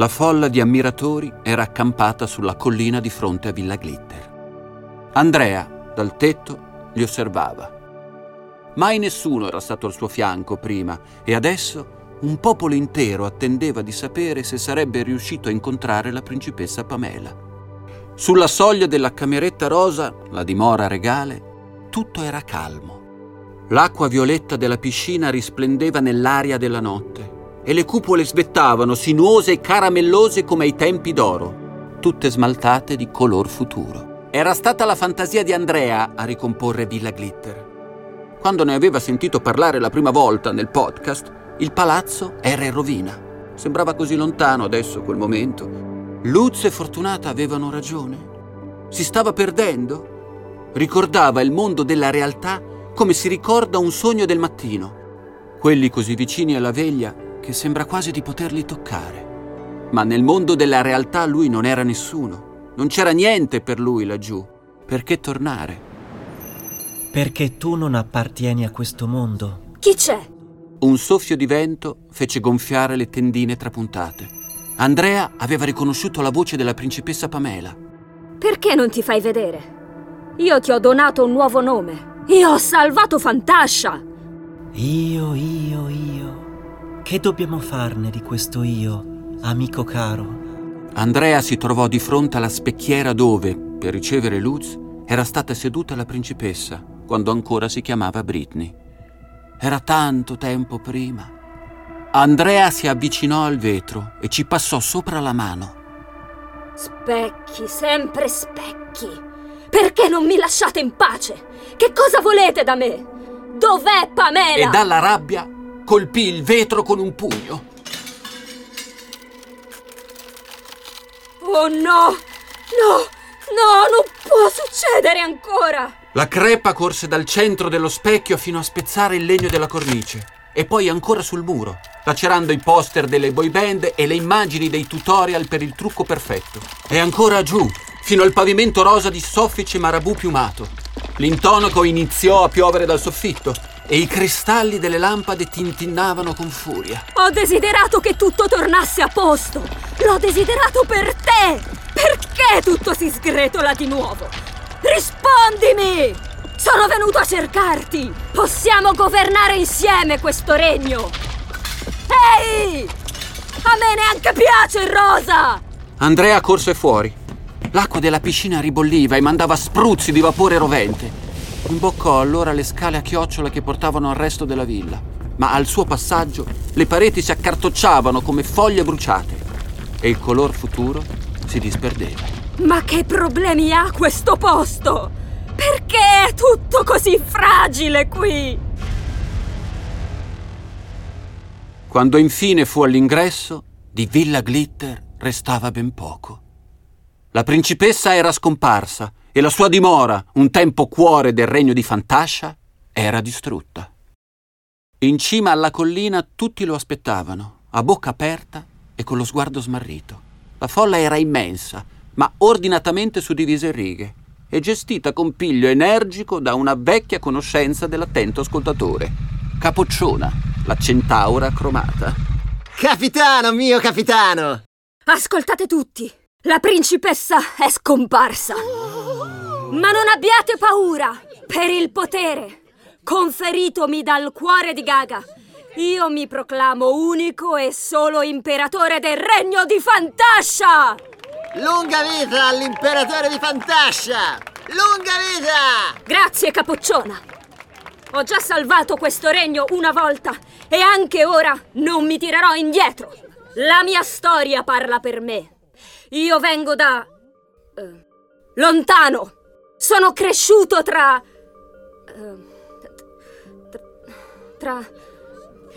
La folla di ammiratori era accampata sulla collina di fronte a Villa Glitter. Andrea, dal tetto, li osservava. Mai nessuno era stato al suo fianco prima e adesso un popolo intero attendeva di sapere se sarebbe riuscito a incontrare la principessa Pamela. Sulla soglia della cameretta rosa, la dimora regale, tutto era calmo. L'acqua violetta della piscina risplendeva nell'aria della notte e le cupole svettavano sinuose e caramellose come ai tempi d'oro, tutte smaltate di color futuro. Era stata la fantasia di Andrea a ricomporre Villa Glitter. Quando ne aveva sentito parlare la prima volta nel podcast, il palazzo era in rovina. Sembrava così lontano adesso quel momento. Luz e Fortunata avevano ragione. Si stava perdendo. Ricordava il mondo della realtà come si ricorda un sogno del mattino. Quelli così vicini alla veglia che sembra quasi di poterli toccare. Ma nel mondo della realtà lui non era nessuno. Non c'era niente per lui laggiù. Perché tornare? Perché tu non appartieni a questo mondo. Chi c'è? Un soffio di vento fece gonfiare le tendine trapuntate. Andrea aveva riconosciuto la voce della principessa Pamela. Perché non ti fai vedere? Io ti ho donato un nuovo nome. Io ho salvato Fantascia. Io, io, io. Che dobbiamo farne di questo io, amico caro? Andrea si trovò di fronte alla specchiera dove, per ricevere Luz, era stata seduta la principessa, quando ancora si chiamava Britney. Era tanto tempo prima. Andrea si avvicinò al vetro e ci passò sopra la mano. Specchi, sempre specchi. Perché non mi lasciate in pace? Che cosa volete da me? Dov'è Pamela? E dalla rabbia colpì il vetro con un pugno. Oh no! No! No, non può succedere ancora! La crepa corse dal centro dello specchio fino a spezzare il legno della cornice e poi ancora sul muro, lacerando i poster delle boy band e le immagini dei tutorial per il trucco perfetto. E ancora giù, fino al pavimento rosa di soffice marabù piumato. L'intonaco iniziò a piovere dal soffitto e i cristalli delle lampade tintinnavano con furia. Ho desiderato che tutto tornasse a posto! L'ho desiderato per te! Perché tutto si sgretola di nuovo? Rispondimi! Sono venuto a cercarti! Possiamo governare insieme questo regno! Ehi! A me neanche piace il rosa! Andrea corse fuori. L'acqua della piscina ribolliva e mandava spruzzi di vapore rovente. Imboccò allora le scale a chiocciola che portavano al resto della villa, ma al suo passaggio le pareti si accartocciavano come foglie bruciate e il color futuro si disperdeva. Ma che problemi ha questo posto? Perché è tutto così fragile qui? Quando infine fu all'ingresso, di Villa Glitter restava ben poco. La principessa era scomparsa e la sua dimora, un tempo cuore del regno di Fantascia, era distrutta. In cima alla collina tutti lo aspettavano, a bocca aperta e con lo sguardo smarrito. La folla era immensa, ma ordinatamente suddivisa in righe e gestita con piglio energico da una vecchia conoscenza dell'attento ascoltatore, Capocciona, la centaura cromata. Capitano mio capitano! Ascoltate tutti, la principessa è scomparsa. Ma non abbiate paura, per il potere conferitomi dal cuore di Gaga. Io mi proclamo unico e solo imperatore del regno di Fantascia! Lunga vita all'imperatore di Fantascia! Lunga vita! Grazie, Capocciona. Ho già salvato questo regno una volta e anche ora non mi tirerò indietro. La mia storia parla per me. Io vengo da... eh, lontano. Sono cresciuto tra... tra- tra...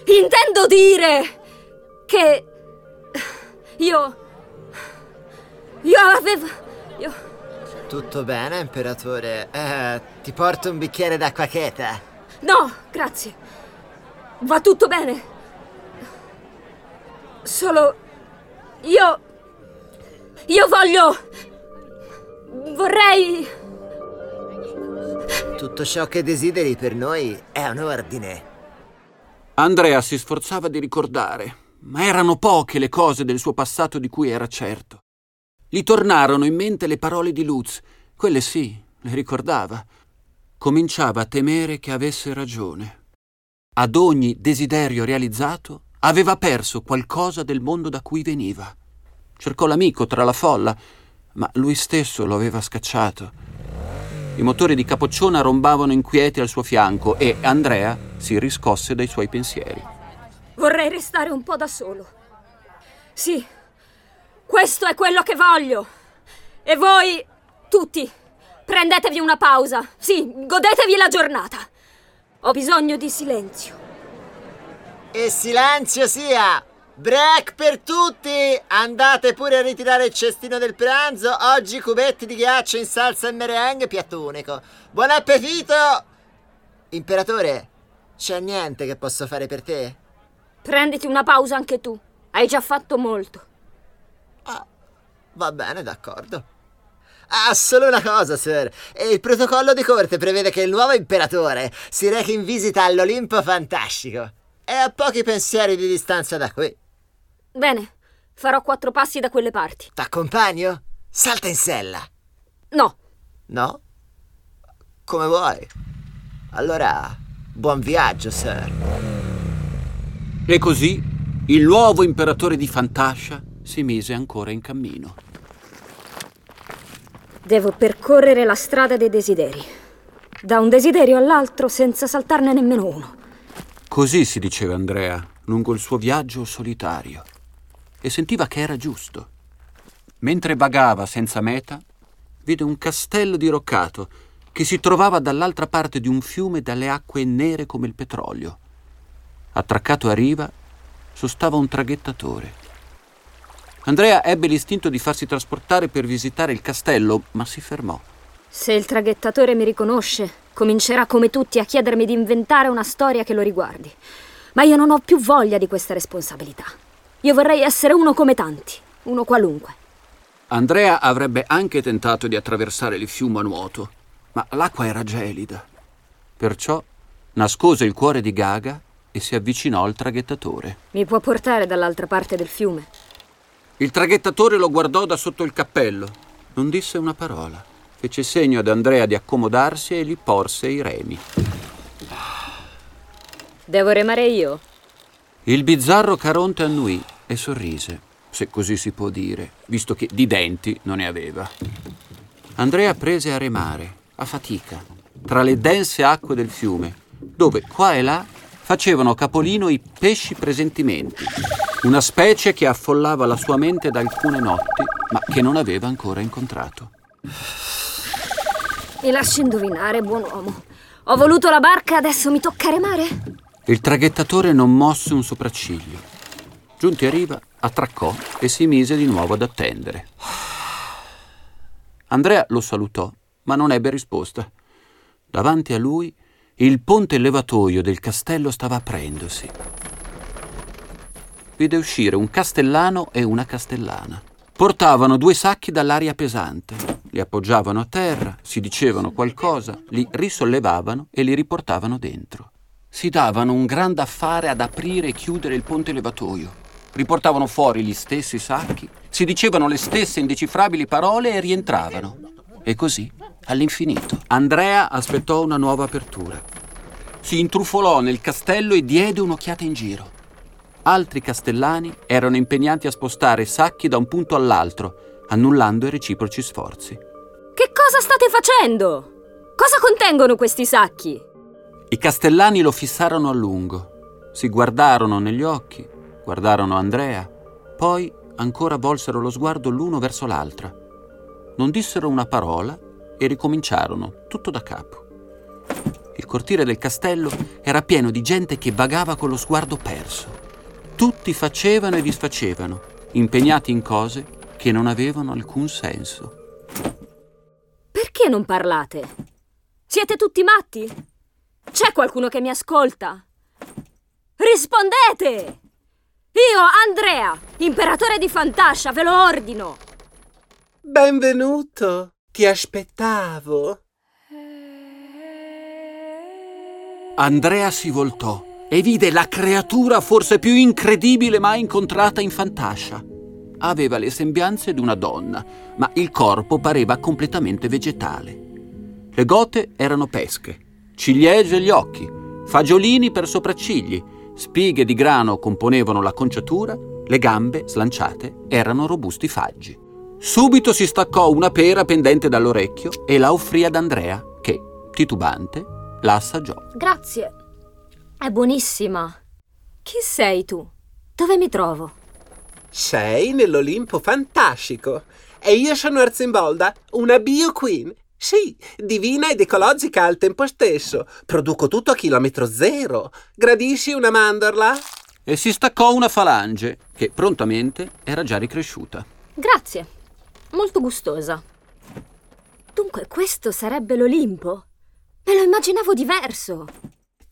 Intendo dire che... Io... Io avevo... Io... Tutto bene, imperatore? Eh, ti porto un bicchiere d'acqua cheta. No, grazie. Va tutto bene. Solo... Io... Io voglio... Vorrei... Tutto ciò che desideri per noi è un ordine. Andrea si sforzava di ricordare, ma erano poche le cose del suo passato di cui era certo. Gli tornarono in mente le parole di Luz, quelle sì, le ricordava. Cominciava a temere che avesse ragione. Ad ogni desiderio realizzato aveva perso qualcosa del mondo da cui veniva. Cercò l'amico tra la folla, ma lui stesso lo aveva scacciato. I motori di Capocciona rombavano inquieti al suo fianco e Andrea si riscosse dai suoi pensieri. Vorrei restare un po' da solo. Sì, questo è quello che voglio. E voi, tutti, prendetevi una pausa. Sì, godetevi la giornata. Ho bisogno di silenzio. E silenzio sia! Break per tutti! Andate pure a ritirare il cestino del pranzo. Oggi cubetti di ghiaccio in salsa e merengue, piatto unico. Buon appetito! Imperatore, c'è niente che posso fare per te? Prenditi una pausa anche tu. Hai già fatto molto. Ah, va bene, d'accordo. Ah, solo una cosa, sir. Il protocollo di corte prevede che il nuovo imperatore si rechi in visita all'Olimpo Fantastico. È a pochi pensieri di distanza da qui. Bene, farò quattro passi da quelle parti. T'accompagno? Salta in sella. No, No? Come vuoi. Allora, buon viaggio, sir. E così il nuovo imperatore di Fantascia si mise ancora in cammino. devo percorrere la strada dei desideri. Da un desiderio all'altro senza saltarne nemmeno uno. Così si diceva Andrea lungo il suo viaggio solitario e sentiva che era giusto. Mentre vagava senza meta, vide un castello diroccato che si trovava dall'altra parte di un fiume dalle acque nere come il petrolio. Attraccato a riva sostava un traghettatore. Andrea ebbe l'istinto di farsi trasportare per visitare il castello, ma si fermò. Se il traghettatore mi riconosce, comincerà come tutti a chiedermi di inventare una storia che lo riguardi. Ma io non ho più voglia di questa responsabilità. Io vorrei essere uno come tanti, uno qualunque. Andrea avrebbe anche tentato di attraversare il fiume a nuoto, ma l'acqua era gelida. Perciò nascose il cuore di Gaga e si avvicinò al traghettatore. Mi può portare dall'altra parte del fiume? Il traghettatore lo guardò da sotto il cappello. Non disse una parola. Fece segno ad Andrea di accomodarsi e gli porse i remi. Devo remare io? Il bizzarro Caronte annuì e sorrise, se così si può dire, visto che di denti non ne aveva. Andrea prese a remare, a fatica, tra le dense acque del fiume, dove qua e là facevano capolino i pesci presentimenti, una specie che affollava la sua mente da alcune notti, ma che non aveva ancora incontrato. Mi lasci indovinare, buon uomo. Ho voluto la barca, adesso mi tocca remare? Il traghettatore non mosse un sopracciglio. Giunti a riva, attraccò e si mise di nuovo ad attendere. Andrea lo salutò, ma non ebbe risposta. Davanti a lui, il ponte levatoio del castello stava aprendosi. Vide uscire un castellano e una castellana. Portavano due sacchi dall'aria pesante, li appoggiavano a terra, si dicevano qualcosa, li risollevavano e li riportavano dentro. Si davano un gran affare ad aprire e chiudere il ponte levatoio. Riportavano fuori gli stessi sacchi, si dicevano le stesse indecifrabili parole e rientravano. E così, all'infinito. Andrea aspettò una nuova apertura. Si intrufolò nel castello e diede un'occhiata in giro. Altri castellani erano impegnati a spostare sacchi da un punto all'altro, annullando i reciproci sforzi. Che cosa state facendo? Cosa contengono questi sacchi? I castellani lo fissarono a lungo, si guardarono negli occhi, guardarono Andrea, poi ancora volsero lo sguardo l'uno verso l'altra. Non dissero una parola e ricominciarono, tutto da capo. Il cortile del castello era pieno di gente che vagava con lo sguardo perso. Tutti facevano e disfacevano, impegnati in cose che non avevano alcun senso. Perché non parlate? Siete tutti matti? C'è qualcuno che mi ascolta? Rispondete! Io, Andrea, imperatore di Fantascia, ve lo ordino! Benvenuto, ti aspettavo. Andrea si voltò e vide la creatura forse più incredibile mai incontrata in Fantascia. Aveva le sembianze di una donna, ma il corpo pareva completamente vegetale. Le gote erano pesche, ciliegie gli occhi, fagiolini per sopraccigli, spighe di grano componevano l'acconciatura, le gambe, slanciate, erano robusti faggi. Subito si staccò una pera pendente dall'orecchio e la offrì ad Andrea, che, titubante, la assaggiò. Grazie. È buonissima. Chi sei tu? Dove mi trovo? Sei nell'Olimpo fantascico. E io sono Erzimbolda, una bio queen. Sì, divina ed ecologica al tempo stesso. Produco tutto a chilometro zero. Gradisci una mandorla? E si staccò una falange, che prontamente era già ricresciuta. Grazie. Molto gustosa. Dunque questo sarebbe l'Olimpo? Me lo immaginavo diverso.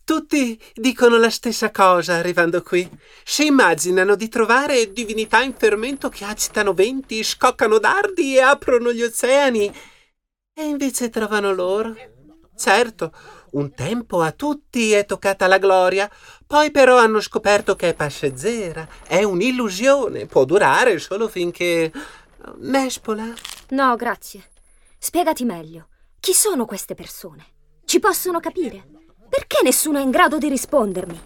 Tutti dicono la stessa cosa arrivando qui. Si immaginano di trovare divinità in fermento che agitano venti, scoccano dardi e aprono gli oceani. E invece trovano loro. Certo, un tempo a tutti è toccata la gloria, poi però hanno scoperto che è passeggera, è un'illusione, può durare solo finché... Nespola? No, grazie. Spiegati meglio. Chi sono queste persone? Ci possono capire? Perché nessuno è in grado di rispondermi?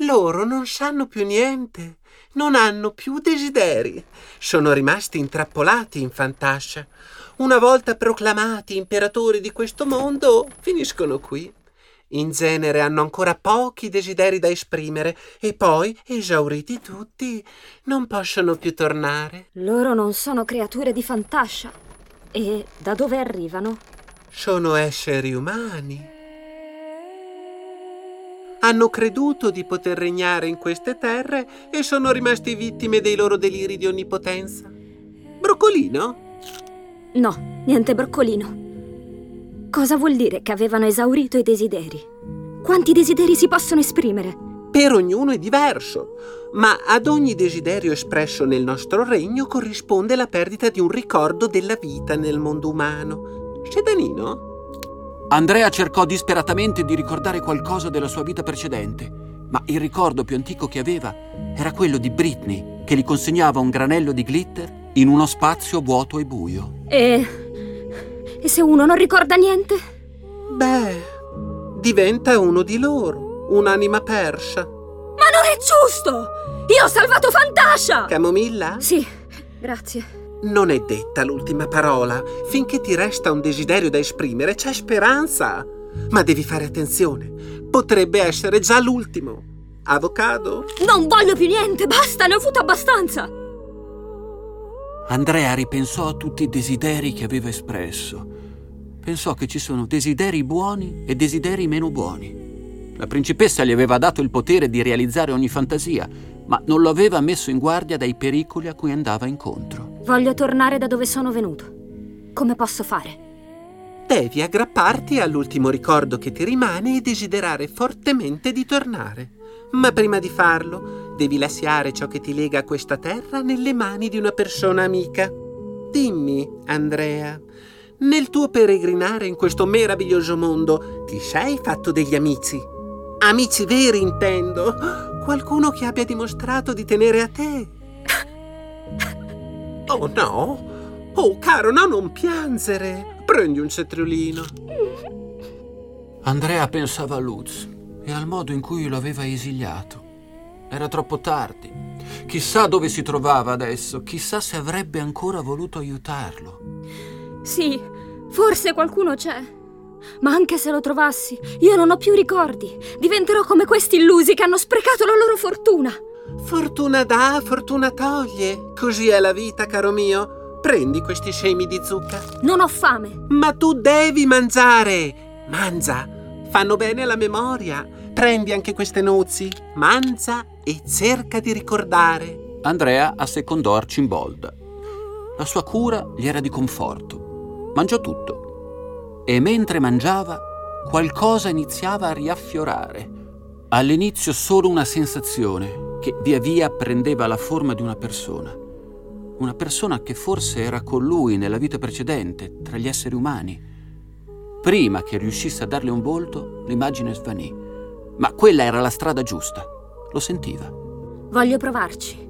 Loro non sanno più niente, non hanno più desideri. Sono rimasti intrappolati in fantascia. Una volta proclamati imperatori di questo mondo, finiscono qui. In genere hanno ancora pochi desideri da esprimere e poi, esauriti tutti, non possono più tornare. Loro non sono creature di fantascia. E da dove arrivano? Sono esseri umani. Hanno creduto di poter regnare in queste terre e sono rimasti vittime dei loro deliri di onnipotenza. Broccolino? No, niente broccolino. Cosa vuol dire che avevano esaurito i desideri? Quanti desideri si possono esprimere? Per ognuno è diverso, ma ad ogni desiderio espresso nel nostro regno corrisponde la perdita di un ricordo della vita nel mondo umano. Sedanino? Andrea cercò disperatamente di ricordare qualcosa della sua vita precedente, ma il ricordo più antico che aveva era quello di Britney, che gli consegnava un granello di glitter in uno spazio vuoto e buio. E... E se uno non ricorda niente? Beh, diventa uno di loro, un'anima persa. Ma non è giusto! Io ho salvato Fantascia! Camomilla? Sì, grazie. Non è detta l'ultima parola. Finché ti resta un desiderio da esprimere, c'è speranza. Ma devi fare attenzione. Potrebbe essere già l'ultimo. Avocado? Non voglio più niente, basta, ne ho avuto abbastanza! Andrea ripensò a tutti i desideri che aveva espresso. Pensò che ci sono desideri buoni e desideri meno buoni. La principessa gli aveva dato il potere di realizzare ogni fantasia, ma non lo aveva messo in guardia dai pericoli a cui andava incontro. Voglio tornare da dove sono venuto. Come posso fare? Devi aggrapparti all'ultimo ricordo che ti rimane e desiderare fortemente di tornare. Ma prima di farlo, devi lasciare ciò che ti lega a questa terra nelle mani di una persona amica. Dimmi, Andrea, nel tuo peregrinare in questo meraviglioso mondo, ti sei fatto degli amici? Amici veri, intendo. Qualcuno che abbia dimostrato di tenere a te. Oh no! Oh, caro, no, non piangere! Prendi un cetriolino. Andrea pensava a Lutz e al modo in cui lo aveva esiliato. Era troppo tardi. Chissà dove si trovava adesso, chissà se avrebbe ancora voluto aiutarlo. Sì, forse qualcuno c'è. Ma anche se lo trovassi, io non ho più ricordi. Diventerò come questi illusi che hanno sprecato la loro fortuna. Fortuna dà, fortuna toglie. Così è la vita, caro mio. Prendi questi semi di zucca. Non ho fame. Ma tu devi mangiare. Mangia. Fanno bene alla memoria. Prendi anche queste noci. Mangia e cerca di ricordare. Andrea assecondò Arcimbolda. La sua cura gli era di conforto. Mangiò tutto e mentre mangiava qualcosa iniziava a riaffiorare. All'inizio solo una sensazione che via via prendeva la forma di una persona. Una persona che forse era con lui nella vita precedente, tra gli esseri umani. Prima che riuscisse a darle un volto, l'immagine svanì. Ma quella era la strada giusta. Lo sentiva. Voglio provarci.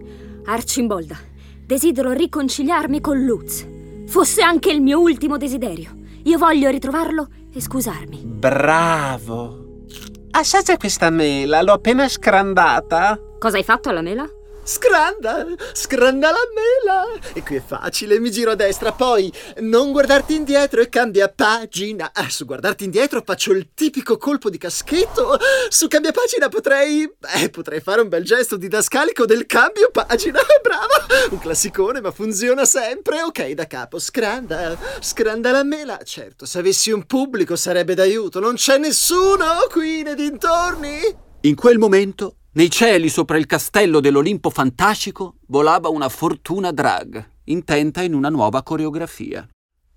Arcimbolda, desidero riconciliarmi con Lutz. Fosse anche il mio ultimo desiderio. Io voglio ritrovarlo e scusarmi. Bravo! Assaggia questa mela, l'ho appena scrandata. Cosa hai fatto alla mela? Scranda, scranda la mela. E qui è facile, mi giro a destra, poi non guardarti indietro e cambia pagina. Ah, su guardarti indietro faccio il tipico colpo di caschetto. Su cambia pagina potrei... Eh, potrei fare un bel gesto didascalico del cambio pagina. Brava! Un classicone, ma funziona sempre. Ok, da capo, scranda, scranda la mela. Certo, se avessi un pubblico sarebbe d'aiuto. Non c'è nessuno qui nei dintorni. In quel momento, nei cieli sopra il castello dell'Olimpo fantascico, volava una fortuna drag, intenta in una nuova coreografia.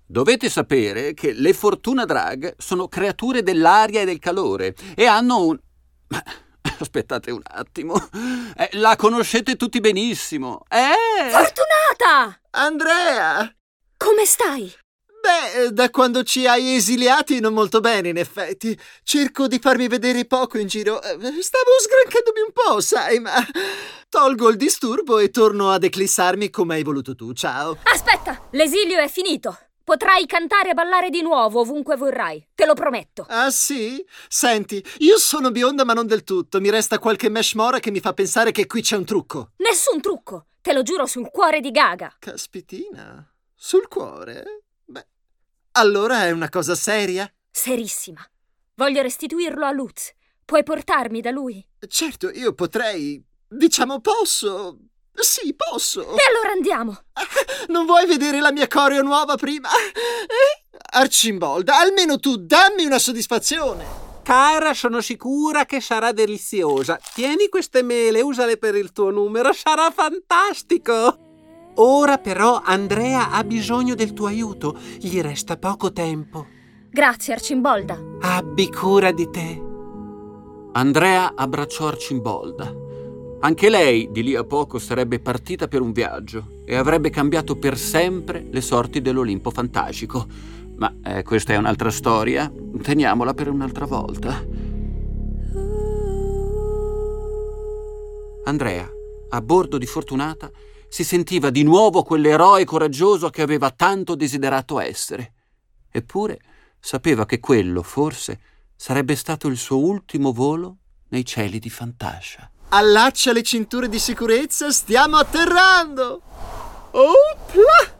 Dovete sapere che le fortuna drag sono creature dell'aria e del calore e hanno un... Aspettate un attimo. Eh, la conoscete tutti benissimo. Eh! Fortunata! Andrea! Come stai? Beh, eh, da quando ci hai esiliati non molto bene, in effetti. Cerco di farmi vedere poco in giro. Eh, Stavo sgranchandomi un po', sai, ma tolgo il disturbo e torno ad eclissarmi come hai voluto tu. Ciao. Aspetta, l'esilio è finito. Potrai cantare e ballare di nuovo ovunque vorrai, te lo prometto. Ah sì? Senti, io sono bionda ma non del tutto. Mi resta qualche meshmora che mi fa pensare che qui c'è un trucco. Nessun trucco, te lo giuro sul cuore di Gaga. Caspitina. Sul cuore? Allora è una cosa seria? Serissima. Voglio restituirlo a Lutz. Puoi portarmi da lui? Certo, io potrei... Diciamo posso... Sì, posso. E allora andiamo. Non vuoi vedere la mia coreo nuova prima? Eh? Arcimbolda, almeno tu dammi una soddisfazione. Cara, sono sicura che sarà deliziosa. Tieni queste mele, usale per il tuo numero, sarà fantastico. Ora però Andrea ha bisogno del tuo aiuto, gli resta poco tempo. Grazie, Arcimbolda. Abbi cura di te. Andrea abbracciò Arcimbolda. Anche lei di lì a poco sarebbe partita per un viaggio e avrebbe cambiato per sempre le sorti dell'Olimpo fantascico. Ma eh, questa è un'altra storia, teniamola per un'altra volta. Andrea, a bordo di Fortunata, si sentiva di nuovo quell'eroe coraggioso che aveva tanto desiderato essere. Eppure sapeva che quello, forse, sarebbe stato il suo ultimo volo nei cieli di Fantascia. Allaccia le cinture di sicurezza, stiamo atterrando. Opla!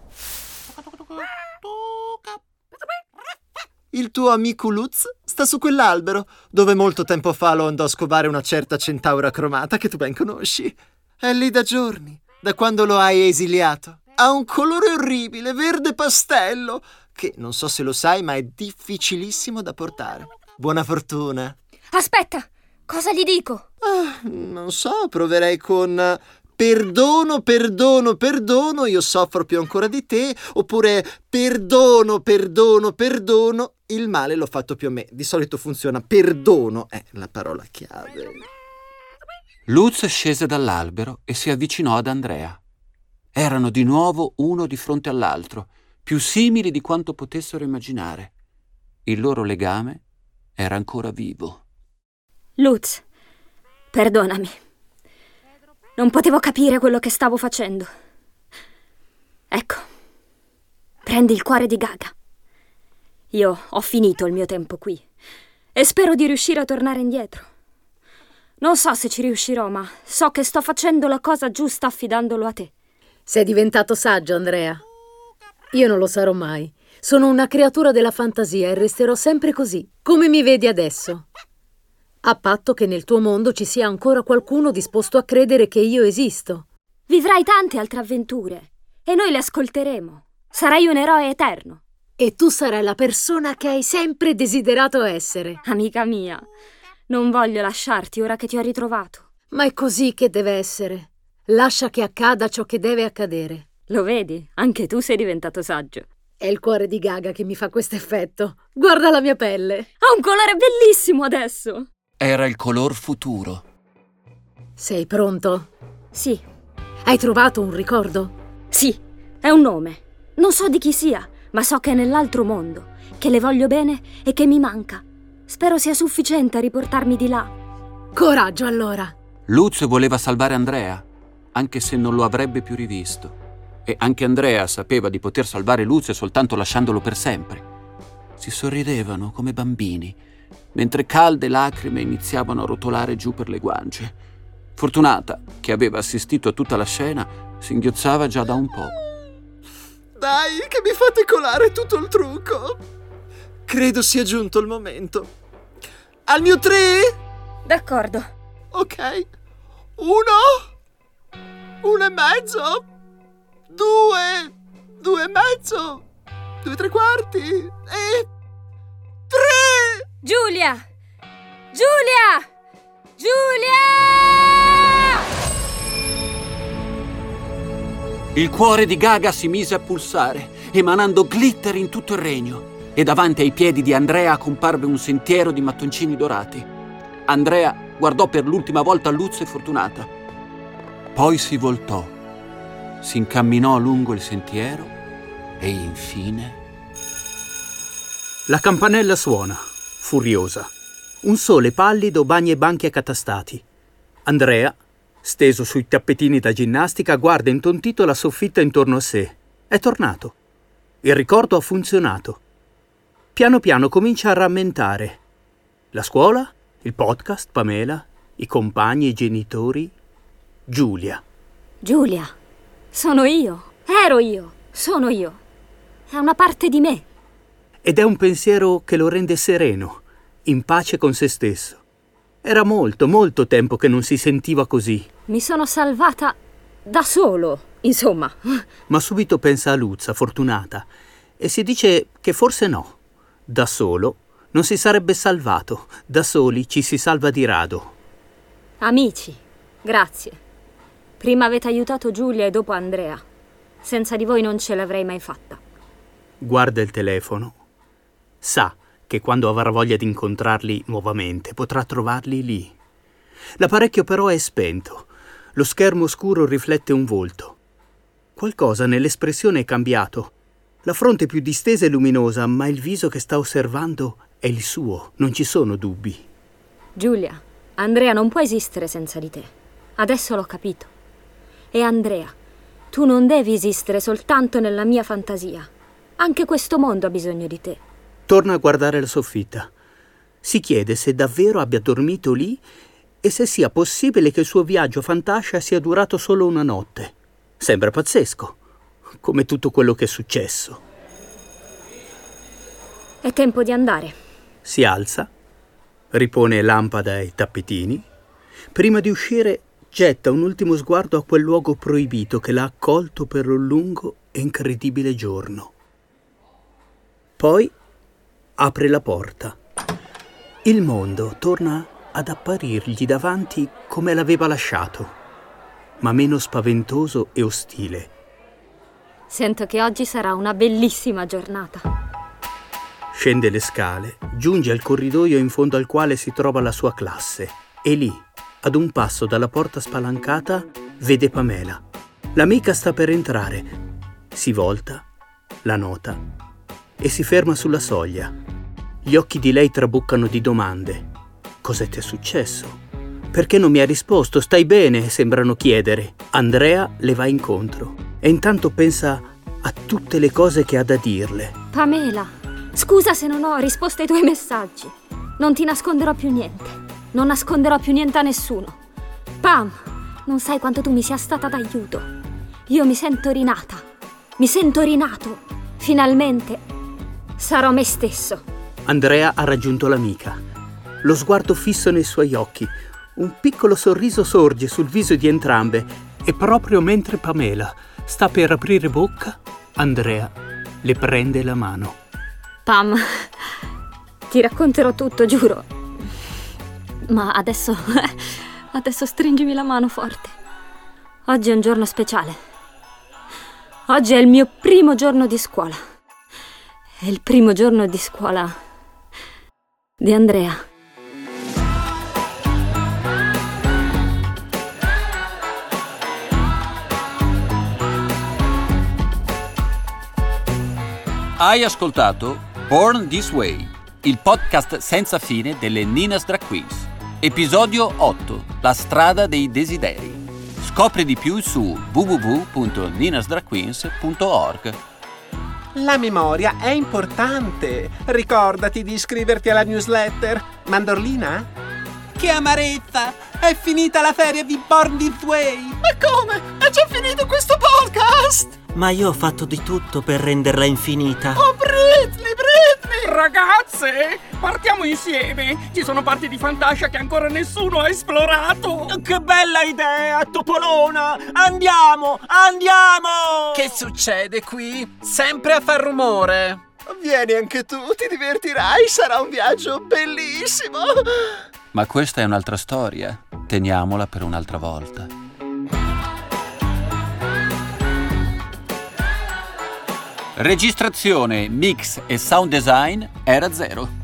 Il tuo amico Lutz sta su quell'albero, dove molto tempo fa lo andò a scovare una certa centaura cromata che tu ben conosci. È lì da giorni, da quando lo hai esiliato. Ha un colore orribile, verde pastello, che non so se lo sai, ma è difficilissimo da portare. Buona fortuna. Aspetta, cosa gli dico? Ah, non so, proverei con perdono, perdono, perdono, io soffro più ancora di te, oppure perdono, perdono, perdono, il male l'ho fatto più a me. Di solito funziona perdono, è la parola chiave. Lutz scese dall'albero e si avvicinò ad Andrea. Erano di nuovo uno di fronte all'altro, più simili di quanto potessero immaginare. Il loro legame era ancora vivo. Lutz, perdonami. Non potevo capire quello che stavo facendo. Ecco, prendi il cuore di Gaga. Io ho finito il mio tempo qui e spero di riuscire a tornare indietro. Non so se ci riuscirò, ma so che sto facendo la cosa giusta affidandolo a te. Sei diventato saggio, Andrea. Io non lo sarò mai. Sono una creatura della fantasia e resterò sempre così, come mi vedi adesso. A patto che nel tuo mondo ci sia ancora qualcuno disposto a credere che io esisto. Vivrai tante altre avventure e noi le ascolteremo. Sarai un eroe eterno. E tu sarai la persona che hai sempre desiderato essere. Amica mia, non voglio lasciarti ora che ti ho ritrovato. Ma è così che deve essere. Lascia che accada ciò che deve accadere. Lo vedi? Anche tu sei diventato saggio. È il cuore di Gaga che mi fa questo effetto. Guarda la mia pelle. Ha un colore bellissimo adesso. Era il color futuro. Sei pronto? Sì, Hai trovato un ricordo? sì, è un nome. Non so di chi sia, ma so che è nell'altro mondo, che le voglio bene e che mi manca. Spero sia sufficiente a riportarmi di là. Coraggio allora. Luz voleva salvare Andrea, anche se non lo avrebbe più rivisto. E anche Andrea sapeva di poter salvare Luz soltanto lasciandolo per sempre. Si sorridevano come bambini, mentre calde lacrime iniziavano a rotolare giù per le guance. Fortunata, che aveva assistito a tutta la scena, singhiozzava già da un po'. Dai, che mi fate colare tutto il trucco. Credo sia giunto il momento. Al mio tre? D'accordo. Ok. Uno. Uno e mezzo. Due. Due e mezzo. Due e tre quarti. E. Tre. Giulia! Giulia! Giulia! Il cuore di Gaga si mise a pulsare, emanando glitter in tutto il regno, e davanti ai piedi di Andrea comparve un sentiero di mattoncini dorati. Andrea guardò per l'ultima volta Luz e Fortunata. Poi si voltò, si incamminò lungo il sentiero e infine... La campanella suona, furiosa. Un sole pallido bagna i banchi accatastati. Andrea, steso sui tappetini da ginnastica, guarda intontito la soffitta intorno a sé. È tornato. Il ricordo ha funzionato. Piano piano comincia a rammentare. La scuola, il podcast, Pamela, i compagni, i genitori, Giulia. Giulia, sono io. Ero io. Sono io. È una parte di me. Ed è un pensiero che lo rende sereno, in pace con se stesso. Era molto, molto tempo che non si sentiva così, Mi sono salvata da solo, insomma. ma subito pensa a Luzza, fortunata, e si dice che forse no. Da solo non si sarebbe salvato, da soli ci si salva di rado. Amici, grazie. Prima avete aiutato Giulia e dopo Andrea. Senza di voi non ce l'avrei mai fatta. Guarda il telefono. Sa che quando avrà voglia di incontrarli nuovamente potrà trovarli lì. L'apparecchio però è spento. Lo schermo scuro riflette un volto. Qualcosa nell'espressione è cambiato. La fronte più distesa e luminosa, ma il viso che sta osservando è il suo, non ci sono dubbi. Giulia, Andrea non può esistere senza di te. Adesso l'ho capito. E Andrea, tu non devi esistere soltanto nella mia fantasia. Anche questo mondo ha bisogno di te. Torna a guardare la soffitta. Si chiede se davvero abbia dormito lì e se sia possibile che il suo viaggio fantascia sia durato solo una notte. Sembra pazzesco, come tutto quello che è successo. È tempo di andare. Si alza, ripone lampada e tappetini. Prima di uscire, getta un ultimo sguardo a quel luogo proibito che l'ha accolto per un lungo e incredibile giorno. Poi apre la porta. Il mondo torna ad apparirgli davanti come l'aveva lasciato, ma meno spaventoso e ostile. Sento che oggi sarà una bellissima giornata. Scende le scale, giunge al corridoio in fondo al quale si trova la sua classe e lì, ad un passo dalla porta spalancata, vede Pamela. L'amica sta per entrare. Si volta, la nota e si ferma sulla soglia. Gli occhi di lei traboccano di domande. Cosa ti è successo? Perché non mi ha risposto? Stai bene? sembrano chiedere. Andrea le va incontro e intanto pensa a tutte le cose che ha da dirle. Pamela, scusa se non ho risposto ai tuoi messaggi. Non ti nasconderò più niente. Non nasconderò più niente a nessuno. Pam, non sai quanto tu mi sia stata d'aiuto. Io mi sento rinata. Mi sento rinato. Finalmente sarò me stesso. Andrea ha raggiunto l'amica. Lo sguardo fisso nei suoi occhi. Un piccolo sorriso sorge sul viso di entrambe e proprio mentre Pamela sta per aprire bocca, Andrea le prende la mano. Pam, ti racconterò tutto, giuro. Ma adesso. Adesso stringimi la mano forte. Oggi è un giorno speciale. Oggi è il mio primo giorno di scuola. È il primo giorno di scuola di Andrea. Hai ascoltato Born This Way, il podcast senza fine delle Nina's Drag Queens. Episodio 8, La strada dei desideri. Scopri di più su www.ninasdragqueens.org. La memoria è importante. Ricordati di iscriverti alla newsletter. Mandorlina? Che amarezza! È finita la ferie di Born This Way! Ma come? È già finito questo podcast? Ma io ho fatto di tutto per renderla infinita. Oh, Britney, Britney! Ragazze, partiamo insieme! Ci sono parti di Fantasia che ancora nessuno ha esplorato! Che bella idea, Topolona! Andiamo, andiamo! Che succede qui? Sempre a far rumore. Vieni anche tu, ti divertirai, sarà un viaggio bellissimo! Ma questa è un'altra storia. Teniamola per un'altra volta. Registrazione, mix e sound design era zero.